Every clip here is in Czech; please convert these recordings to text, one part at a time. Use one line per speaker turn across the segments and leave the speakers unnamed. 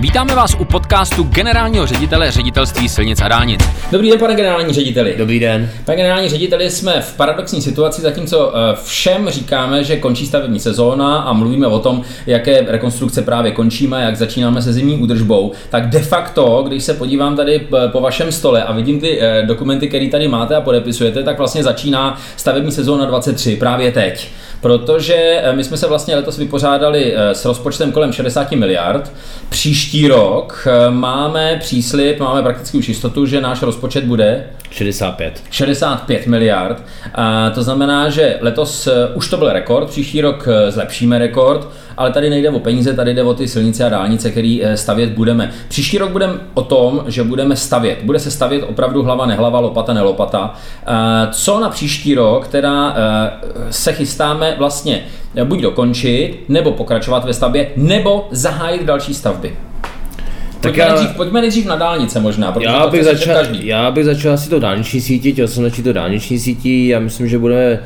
Vítáme vás u podcastu generálního ředitele ředitelství silnic a dálnic.
Dobrý den, pane generální řediteli.
Dobrý den.
Pane generální řediteli, jsme v paradoxní situaci, zatímco eh, všem říkáme, že končí stavební sezóna a mluvíme o tom, jaké rekonstrukce právě končíme, jak začínáme se zimní údržbou, tak de facto, když se podívám tady eh, po vašem stole a vidím ty eh, dokumenty, které tady máte a podepisujete, tak vlastně začíná stavební sezóna 23 právě teď protože eh, my jsme se vlastně letos vypořádali eh, s rozpočtem kolem 60 miliard. Příští rok eh, máme příslip, máme prakticky už jistotu, že náš rozpočet bude
65.
65 miliard. A to znamená, že letos už to byl rekord, příští rok zlepšíme rekord, ale tady nejde o peníze, tady jde o ty silnice a dálnice, které stavět budeme. Příští rok budeme o tom, že budeme stavět. Bude se stavět opravdu hlava nehlava, lopata nelopata. Co na příští rok, teda se chystáme vlastně buď dokončit, nebo pokračovat ve stavbě, nebo zahájit další stavby. Tak pojďme, já, nejdřív, pojďme nejdřív na dálnice možná, protože
já
to
bych, začal, každý. já bych začal asi to dálniční sítí, chtěl jsem začít to dálniční sítí, já myslím, že budeme Eh,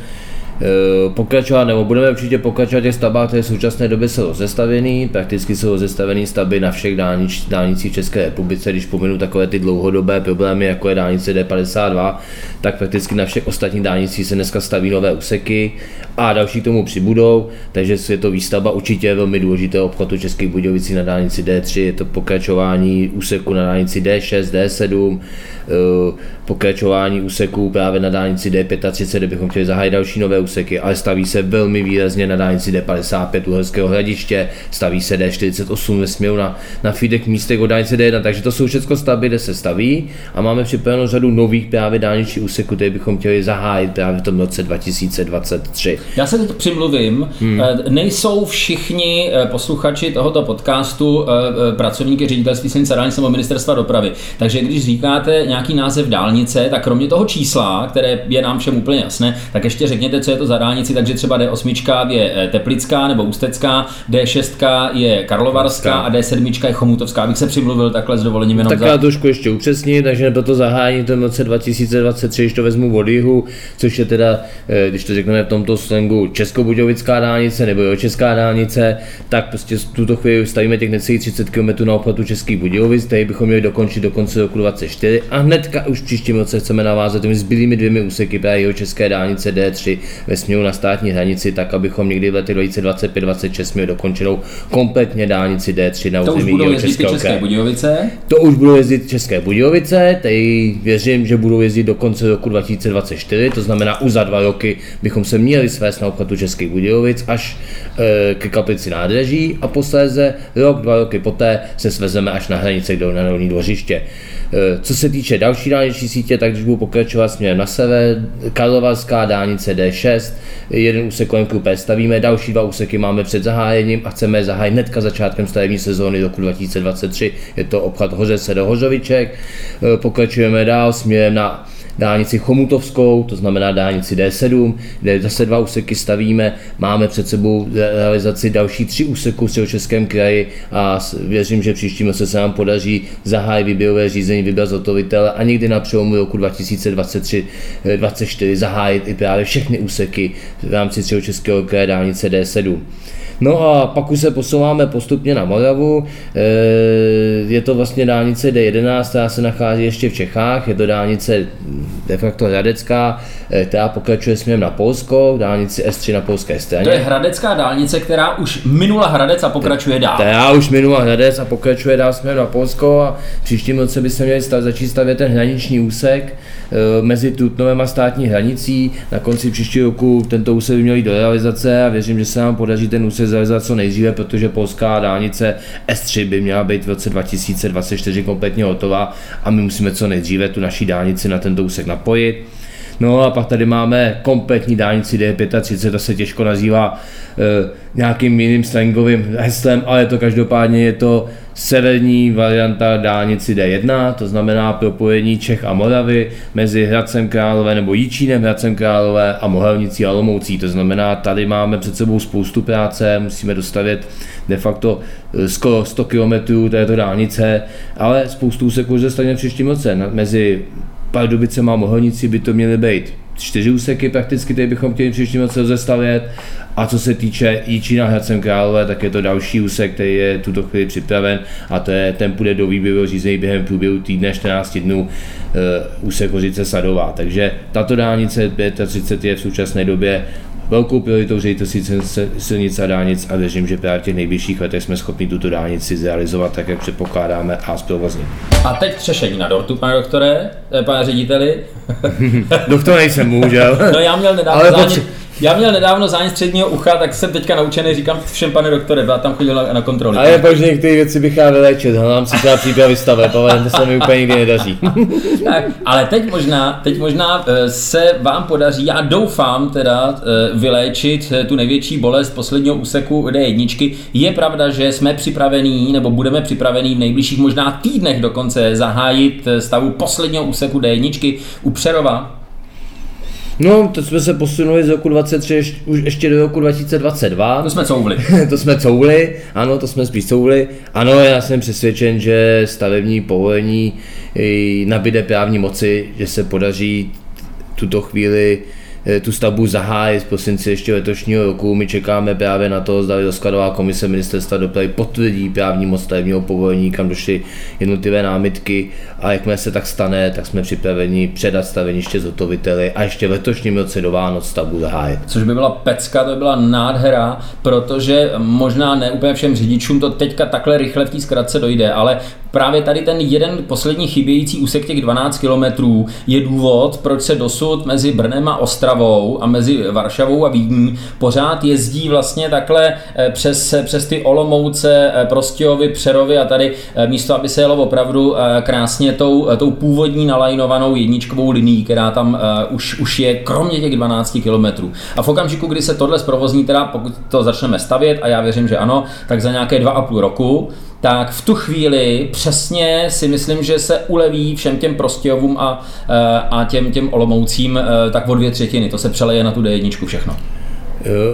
pokračovat, nebo budeme určitě pokračovat těch stavbách, které v současné době jsou rozestavěný. Prakticky jsou rozestavený stavby na všech dálnic, dálnicích České republice. Když pominu takové ty dlouhodobé problémy, jako je dálnice D52, tak prakticky na všech ostatních dálnicích se dneska staví nové úseky a další k tomu přibudou, takže je to výstavba určitě velmi důležité obchodu Českých Budějovicí na dálnici D3, je to pokračování úseku na dálnici D6, D7, eh, pokračování úseků právě na dálnici D35, kde bychom chtěli zahájit další nové úseky, ale staví se velmi výrazně na dálnici D55 Uherského hradiště, staví se D48 ve směru na, na feedek místek od dálnice D1, takže to jsou všechno stavby, kde se staví a máme připravenou řadu nových právě dálničních úseků, které bychom chtěli zahájit právě v tom roce 2023.
Já se teď přimluvím, hmm. Eh, nejsou všichni eh, posluchači tohoto podcastu eh, pracovníky ředitelství silnic a dálnic nebo ministerstva dopravy, takže když říkáte nějaký název dálnice, tak kromě toho čísla, které je nám všem úplně jasné, tak ještě řekněte, co je to za dálnici, takže třeba D8 je Teplická nebo Ústecká, D6 je Karlovarská a D7 je Chomutovská. Abych se přimluvil takhle s dovolením jenom
Tak za... já trošku ještě upřesnit, takže to to zahájení v roce 2023, když to vezmu od jihu, což je teda, když to řekneme v tomto slangu Českobudějovická dálnice nebo jo, Česká dálnice, tak prostě v tuto chvíli stavíme těch necelých 30 km na obchvatu Českých Budějovic, který bychom měli dokončit do konce roku 2024 a hnedka už příštím roce chceme navázat těmi zbylými dvěmi úseky právě jeho České dálnice D3 ve směru na státní hranici, tak abychom někdy v letech 2025-2026 měli dokončenou kompletně dálnici D3 na území
jeho České, České Budějovice?
To už budou jezdit České Budějovice, tady věřím, že budou jezdit do konce roku 2024, to znamená už za dva roky bychom se měli svést na obchvatu Českých Budějovic až e, ke kaplici nádraží a posléze rok, dva roky poté se svezeme až na hranice do na dolní dvořiště. E, co se týče další dálniční sítě, tak když budu pokračovat směrem na sever, Karlovarská dálnice D6, jeden úsek kolem Krupé stavíme, další dva úseky máme před zahájením a chceme zahájit hnedka začátkem stavební sezóny roku 2023. Je to obchod Hořece do Hořoviček. E, pokračujeme dál směrem na dálnici Chomutovskou, to znamená dálnici D7, kde zase dva úseky stavíme. Máme před sebou realizaci další tři úseků v Českém kraji a věřím, že příštím roce se nám podaří zahájit výběrové řízení, vybrat zhotovitele a někdy na přelomu roku 2023-2024 zahájit i právě všechny úseky v rámci Českého kraje dálnice D7. No a pak už se posouváme postupně na Moravu. Eh, je to vlastně dálnice D11, která se nachází ještě v Čechách. Je to dálnice de facto hradecká, eh, která pokračuje směrem na Polsko, dálnici S3 na polské straně.
To je hradecká dálnice, která už minula Hradec a pokračuje dál.
Která už minula Hradec a pokračuje dál směrem na Polsko a příštím roce by se měli stav, začít stavět ten hraniční úsek eh, mezi Tutnovem a státní hranicí. Na konci příštího roku tento úsek by měl jít do realizace a věřím, že se nám podaří ten úsek zrealizovat co nejdříve, protože polská dálnice S3 by měla být v roce 2024 kompletně hotová a my musíme co nejdříve tu naší dálnici na tento úsek napojit. No a pak tady máme kompletní dálnici D35, to se těžko nazývá e, nějakým jiným slangovým heslem, ale to každopádně je to severní varianta dálnici D1, to znamená propojení Čech a Moravy mezi Hradcem Králové nebo Jíčínem, Hradcem Králové a Mohelnicí a Lomoucí. To znamená, tady máme před sebou spoustu práce, musíme dostavět de facto eh, skoro 100 km této dálnice, ale spoustu se už dostane příštím roce. Mezi Pardubicem a Mohelnicí by to měly být čtyři úseky prakticky, které bychom chtěli příští roce rozestavět. A co se týče Jičína Hradcem Králové, tak je to další úsek, který je tuto chvíli připraven a to je, ten půjde do výběru řízení během průběhu týdne 14 dnů uh, úsek Hořice Sadová. Takže tato dálnice 35 je v současné době velkou prioritou ředitelství silnic a dálnic a věřím, že právě v těch nejbližších letech jsme schopni tuto dálnici zrealizovat tak, jak předpokládáme a zprovoznit.
A teď třešení na dortu, pane doktore, eh, pane řediteli.
Doktor nejsem, bohužel.
No já měl nedávno Ale zánět, já měl nedávno zánět středního ucha, tak jsem teďka naučený, říkám všem pane doktore, byla tam chodil na, na kontrolu.
Ale pak, že některé věci bych já vyléčit, hledám si třeba přípravy staveb, ale to se mi úplně nikdy nedaří.
tak, ale teď možná, teď možná eh, se vám podaří, já doufám teda eh, vyléčit eh, tu největší bolest posledního úseku D1. Je pravda, že jsme připravení, nebo budeme připravení v nejbližších možná týdnech dokonce zahájit stavu posledního úseku D1 u Přerova.
No, to jsme se posunuli z roku 23 ještě, už ještě do roku 2022.
To jsme couvli.
to jsme couvli, ano, to jsme spíš couvli. Ano, já jsem přesvědčen, že stavební povolení nabíde právní moci, že se podaří tuto chvíli tu stavbu zahájit v prosinci ještě letošního roku. My čekáme právě na to, zda rozkladová komise ministerstva dopravy potvrdí právní moc stavebního povolení, kam došly jednotlivé námitky a jakmile se tak stane, tak jsme připraveni předat staveniště zhotoviteli a ještě v letošním roce do Vánoc stavbu zahájit.
Což by byla pecka, to by byla nádhera, protože možná ne úplně všem řidičům to teďka takhle rychle v té zkratce dojde, ale právě tady ten jeden poslední chybějící úsek těch 12 kilometrů je důvod, proč se dosud mezi Brnem a Ostravou a mezi Varšavou a Vídní pořád jezdí vlastně takhle eh, přes, přes ty Olomouce, eh, Prostějovy, Přerovy a tady eh, místo, aby se jelo opravdu krásně tou, tou původní nalajnovanou jedničkovou linií, která tam už, už je kromě těch 12 kilometrů. A v okamžiku, kdy se tohle zprovozní, teda pokud to začneme stavět, a já věřím, že ano, tak za nějaké dva a půl roku, tak v tu chvíli přesně si myslím, že se uleví všem těm Prostějovům a, eh, a těm, těm Olomoucím eh, tak o dvě třetiny. To se přeleje na tu D1 všechno.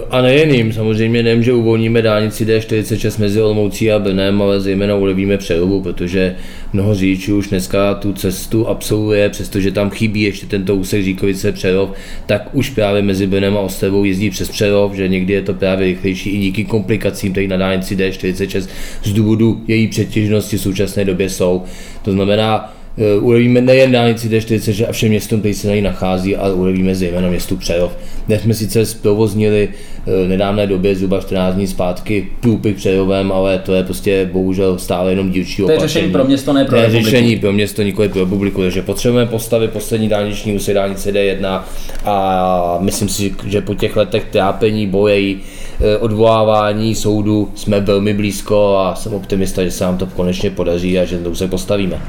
A nejeným, samozřejmě nevím, že uvolníme dálnici D46 mezi Olomoucí a Brnem, ale zejména ulevíme přerobu, protože mnoho řidičů už dneska tu cestu absolvuje, přestože tam chybí ještě tento úsek Říkovice Přerov, tak už právě mezi Brnem a Ostravou jezdí přes Přerov, že někdy je to právě rychlejší i díky komplikacím, které na dálnici D46 z důvodu její přetěžnosti v současné době jsou. To znamená, ulevíme nejen dálnici D40 a všem městům, který se na ní nachází, ale ulevíme zejména městu Přerov. Dnes jsme sice zprovoznili eh, v nedávné době, zhruba 14 dní zpátky, průpik Přerovem, ale to je prostě bohužel stále jenom dílčí
opatření. To je řešení pro město, ne pro
republiku. řešení pro město, nikoli pro republiku, takže potřebujeme postavit poslední dálniční úsek dálnice D1 a myslím si, že po těch letech trápení, boje, eh, odvolávání soudu jsme velmi blízko a jsem optimista, že se nám to konečně podaří a že to se postavíme.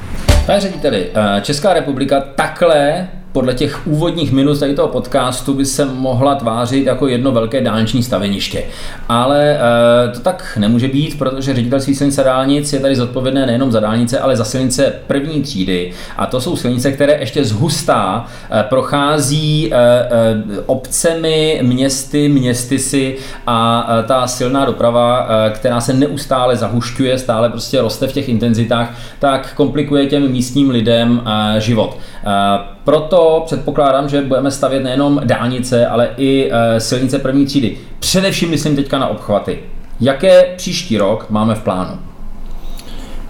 Pane řediteli, eh, Česká republika takhle podle těch úvodních minut tady toho podcastu by se mohla tvářit jako jedno velké dálniční staveniště. Ale e, to tak nemůže být, protože ředitelství silnic a dálnic je tady zodpovědné nejenom za dálnice, ale za silnice první třídy. A to jsou silnice, které ještě zhustá e, prochází e, e, obcemi, městy, městysy a e, ta silná doprava, e, která se neustále zahušťuje, stále prostě roste v těch intenzitách, tak komplikuje těm místním lidem e, život. E, proto předpokládám, že budeme stavět nejenom dálnice, ale i e, silnice první třídy. Především myslím teďka na obchvaty. Jaké příští rok máme v plánu?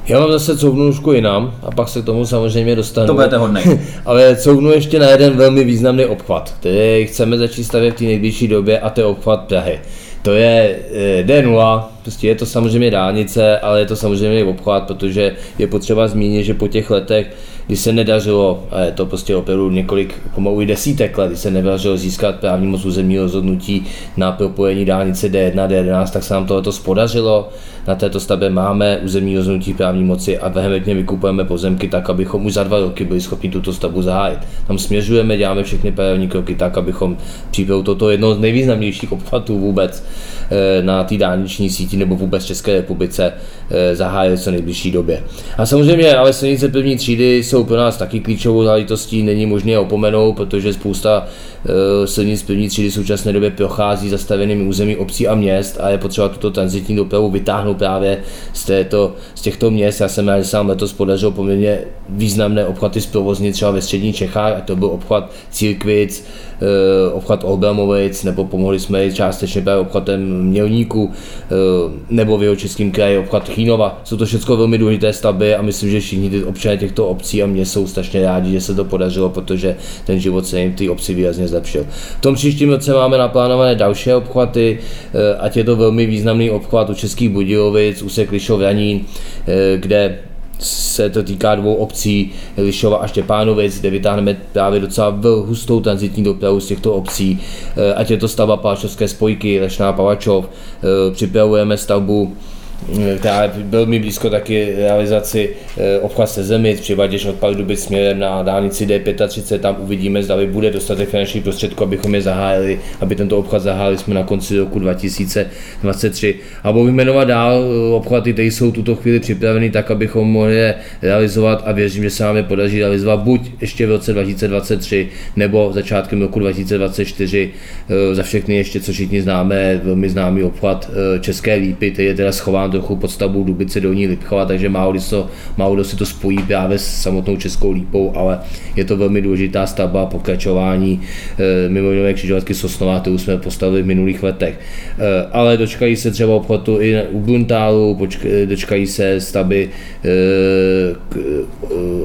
Já mám zase couvnůžku jinam a pak se k tomu samozřejmě dostanu.
To budete hodnej.
Ale couvnu ještě na jeden velmi významný obchvat, který chceme začít stavět v té nejbližší době a to je obchvat Prahy. To je e, D0, prostě je to samozřejmě dálnice, ale je to samozřejmě obchvat, protože je potřeba zmínit, že po těch letech kdy se nedařilo, a je to prostě opravdu několik, pomalu i desítek let, kdy se nedařilo získat právní moc územního rozhodnutí na propojení dálnice D1, D11, tak se nám tohoto spodařilo. Na této stavbě máme územní rozhodnutí právní moci a vehementně vykupujeme pozemky tak, abychom už za dva roky byli schopni tuto stavbu zahájit. Tam směřujeme, děláme všechny paralelní kroky tak, abychom přípravu toto jedno z nejvýznamnějších obchvatů vůbec eh, na té dálniční síti nebo vůbec České republice eh, zahájili co nejbližší době. A samozřejmě ale silnice první třídy jsou pro nás taky klíčovou záležitostí, není možné opomenout, protože spousta eh, silnic první třídy v současné době prochází zastavenými území obcí a měst a je potřeba tuto transitní dopravu vytáhnout právě z, této, z těchto měst. Já jsem rád, že se nám letos podařilo poměrně významné obchvaty zprovoznit třeba ve střední Čechách, a to byl obchvat Církvic, Eh, obchvat Olbramovic, nebo pomohli jsme i částečně právě obchvatem Mělníku, eh, nebo v jeho českém kraji obchvat Chínova. Jsou to všechno velmi důležité stavby a myslím, že všichni ty občané těchto obcí a měst jsou strašně rádi, že se to podařilo, protože ten život se jim té obci výrazně zlepšil. V tom příštím roce máme naplánované další obchvaty, eh, ať je to velmi významný obchvat u Českých Budějovic, úsek Lišov Ranín, kde se to týká dvou obcí, Lišova a Štěpánovic, kde vytáhneme právě docela hustou transitní dopravu z těchto obcí, eh, ať je to stavba Palačovské spojky, Lešná Palačov, eh, připravujeme stavbu která je velmi blízko taky realizaci eh, obchvat se zemi, přivaděš od Pardubic směrem na dálnici D35, tam uvidíme, zda bude dostatek finančních prostředků, abychom je zahájili, aby tento obchvat zahájili jsme na konci roku 2023. A budu vyjmenovat dál eh, obchvaty, které jsou tuto chvíli připraveny tak, abychom mohli je realizovat a věřím, že se nám je podaří realizovat buď ještě v roce 2023 nebo začátkem roku 2024 eh, za všechny ještě, co všichni známe, velmi známý obchvat České lípy, který je teda schován trochu pod stavbou Dubice Dolní Lipchova, takže málo, to, málo si to spojí právě s samotnou Českou lípou, ale je to velmi důležitá stavba, pokračování e, mimo jiné křižovatky Sosnová, kterou jsme postavili v minulých letech. E, ale dočkají se třeba obchodu i u Bruntálu, počk- dočkají se stavby e, k,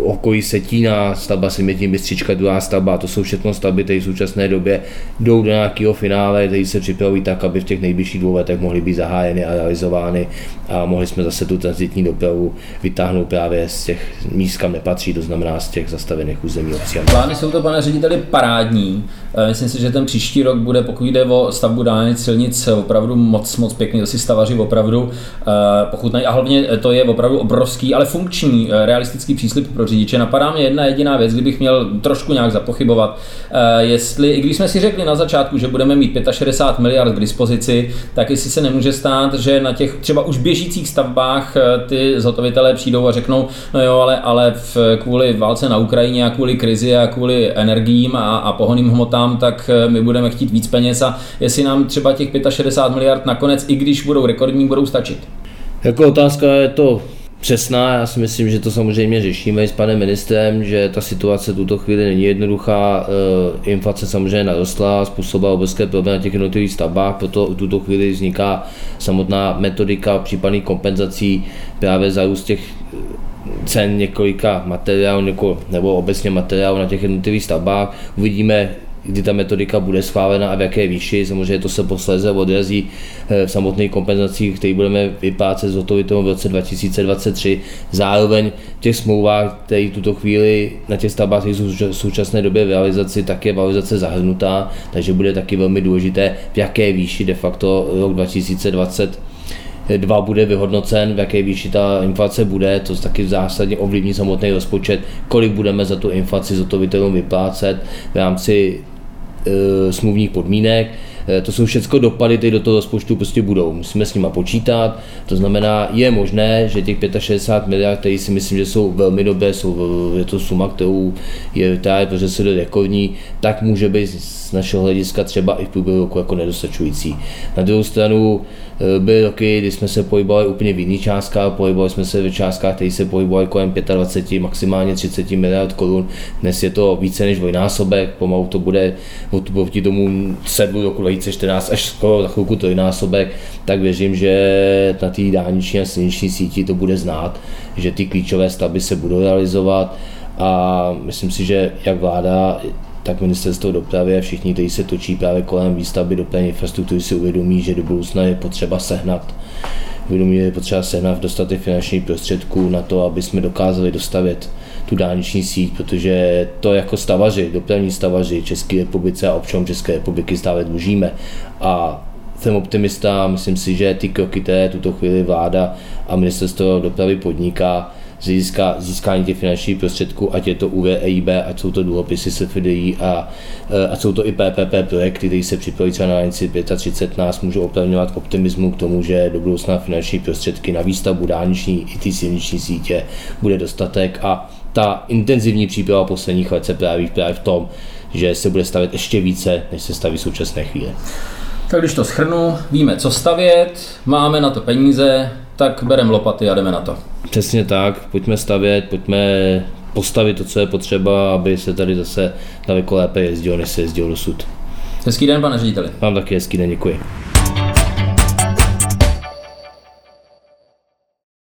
okolí Setína, stavba Simětní Bystřička, druhá stavba, to jsou všechno stavby, které v současné době jdou do nějakého finále, které se připravují tak, aby v těch nejbližších dvou letech mohly být zahájeny a realizovány a mohli jsme zase tu transitní dopravu vytáhnout právě z těch míst, kam nepatří, to znamená z těch zastavených území obcí.
Plány jsou to, pane řediteli, parádní. Eh, myslím si, že ten příští rok bude, pokud jde o stavbu dálnic, silnic, opravdu moc, moc pěkný. To si stavaři opravdu eh, pochutnají. A hlavně to je opravdu obrovský, ale funkční, realistický příslip pro řidiče. Napadá mě jedna jediná věc, kdybych měl trošku nějak zapochybovat. Jestli, i když jsme si řekli na začátku, že budeme mít 65 miliard k dispozici, tak jestli se nemůže stát, že na těch třeba už běžících stavbách ty zhotovitelé přijdou a řeknou, no jo, ale, ale v, kvůli válce na Ukrajině a kvůli krizi a kvůli energiím a, a pohoným hmotám tak eh, my budeme chtít víc peněz a jestli nám třeba těch 65 miliard nakonec, i když budou rekordní, budou stačit.
Jako otázka je to přesná, já si myslím, že to samozřejmě řešíme s panem ministrem, že ta situace tuto chvíli není jednoduchá, eh, inflace samozřejmě narostla, způsobila obrovské problémy na těch jednotlivých stavbách, proto v tuto chvíli vzniká samotná metodika případných kompenzací právě za růst těch eh, cen několika materiálů nebo obecně materiálů na těch jednotlivých stavbách. Uvidíme, kdy ta metodika bude schválena a v jaké výši. Samozřejmě to se posléze odrazí eh, v samotných kompenzacích, které budeme vyplácet z v roce 2023. Zároveň v těch smlouvách, které tuto chvíli na těch stavbách jsou v současné době v realizaci, tak je valorizace zahrnutá, takže bude taky velmi důležité, v jaké výši de facto rok 2020 dva bude vyhodnocen, v jaké výši ta inflace bude, to taky zásadně ovlivní samotný rozpočet, kolik budeme za tu inflaci zotovitelům vyplácet v rámci smluvních podmínek. E, to jsou všechno dopady, které do toho rozpočtu prostě budou. Musíme s nima počítat. To znamená, je možné, že těch 65 miliard, které si myslím, že jsou velmi dobré, jsou, je to suma, kterou je ta protože se do rekordní, tak může být z našeho hlediska třeba i v průběhu roku jako nedostačující. Na druhou stranu Eh, byly roky, kdy jsme se pohybovali úplně v jiných částkách, pohybovali jsme se v částkách, které se pohybovaly kolem 25, maximálně 30 miliard korun. Dnes je to více než dvojnásobek, pomalu to bude proti tomu 7 roku 2014 až skoro za chvilku trojnásobek, tak věřím, že na té dálniční a silniční síti to bude znát, že ty klíčové stavby se budou realizovat a myslím si, že jak vláda, tak ministerstvo dopravy a všichni, kteří se točí právě kolem výstavby dopravní infrastruktury, si uvědomí, že do budoucna je potřeba sehnat. Uvědomí, že je potřeba sehnat dostatek finančních prostředků na to, aby jsme dokázali dostavit tu dálniční síť, protože to jako stavaři, dopravní stavaři České republice a občanům České republiky stále dlužíme. A jsem optimista, myslím si, že ty kroky, které tuto chvíli vláda a ministerstvo dopravy podniká, z hlediska získání těch finančních prostředků, ať je to UV, EIB, ať jsou to dluhopisy SFDI a, eh, ať jsou to i PPP projekty, které se připravují třeba na hranici 35, nás můžou opravňovat optimismu k tomu, že do budoucna finanční prostředky na výstavbu dálniční i ty silniční sítě bude dostatek a ta intenzivní příprava posledních let se právě, právě v tom, že se bude stavět ještě více, než se staví v současné chvíli.
Tak když to schrnu, víme, co stavět, máme na to peníze, tak bereme lopaty a jdeme na to.
Přesně tak, pojďme stavět, pojďme postavit to, co je potřeba, aby se tady zase daleko lépe jezdilo, než se jezdilo dosud.
Hezký den, pane řediteli.
Vám taky hezký den, děkuji.